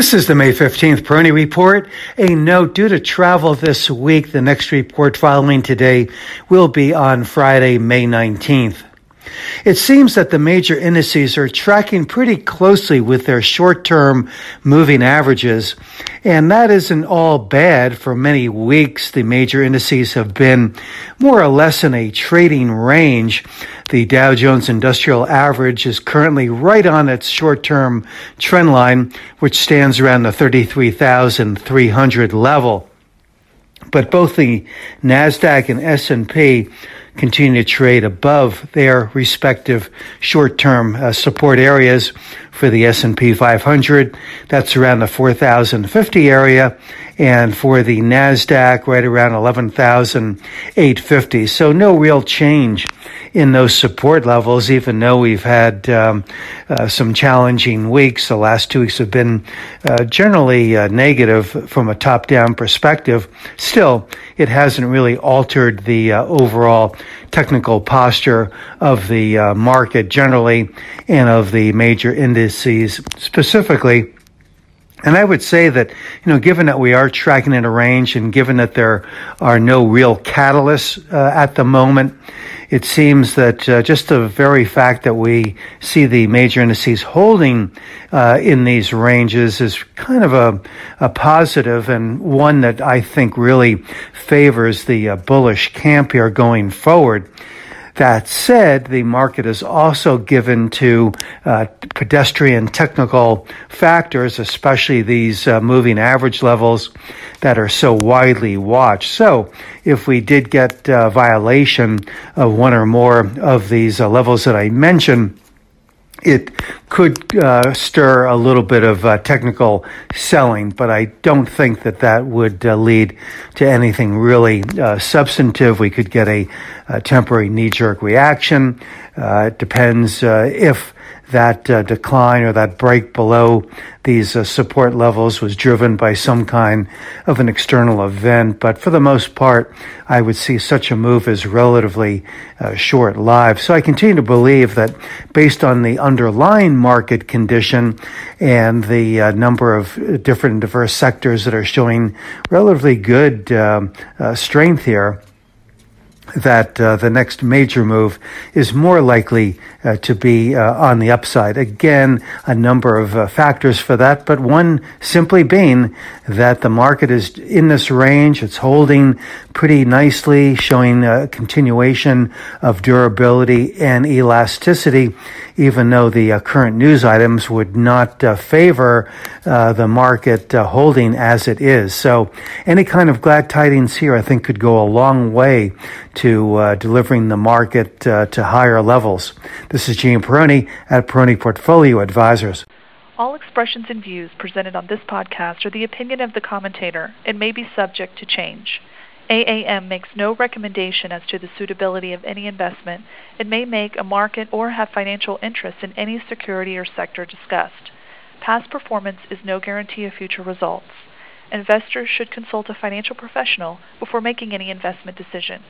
This is the May 15th Peroni Report. A note due to travel this week, the next report following today will be on Friday, May 19th. It seems that the major indices are tracking pretty closely with their short term moving averages, and that isn't all bad. For many weeks, the major indices have been more or less in a trading range. The Dow Jones Industrial Average is currently right on its short-term trend line, which stands around the 33,300 level. But both the Nasdaq and S&P continue to trade above their respective short-term uh, support areas for the S&P 500 that's around the 4050 area and for the Nasdaq right around 11,850 so no real change in those support levels, even though we've had um, uh, some challenging weeks. The last two weeks have been uh, generally uh, negative from a top down perspective. Still, it hasn't really altered the uh, overall technical posture of the uh, market generally and of the major indices specifically. And I would say that, you know, given that we are tracking in a range and given that there are no real catalysts uh, at the moment, it seems that uh, just the very fact that we see the major indices holding uh, in these ranges is kind of a, a positive and one that I think really favors the uh, bullish camp here going forward. That said, the market is also given to uh, pedestrian technical factors, especially these uh, moving average levels that are so widely watched. So, if we did get uh, violation of one or more of these uh, levels that I mentioned, it could uh, stir a little bit of uh, technical selling, but I don't think that that would uh, lead to anything really uh, substantive. We could get a, a temporary knee jerk reaction. Uh, it depends uh, if that uh, decline or that break below these uh, support levels was driven by some kind of an external event. But for the most part, I would see such a move as relatively uh, short lived. So I continue to believe that based on the underlying market condition and the uh, number of different and diverse sectors that are showing relatively good um, uh, strength here, that uh, the next major move is more likely uh, to be uh, on the upside. Again, a number of uh, factors for that, but one simply being that the market is in this range. It's holding pretty nicely, showing a continuation of durability and elasticity, even though the uh, current news items would not uh, favor the market holding as it is. So any kind of glad tidings here, I think, could go a long way to uh, delivering the market uh, to higher levels. This is Gene Peroni at Peroni Portfolio Advisors. All expressions and views presented on this podcast are the opinion of the commentator and may be subject to change. AAM makes no recommendation as to the suitability of any investment It may make a market or have financial interest in any security or sector discussed. Past performance is no guarantee of future results. Investors should consult a financial professional before making any investment decision.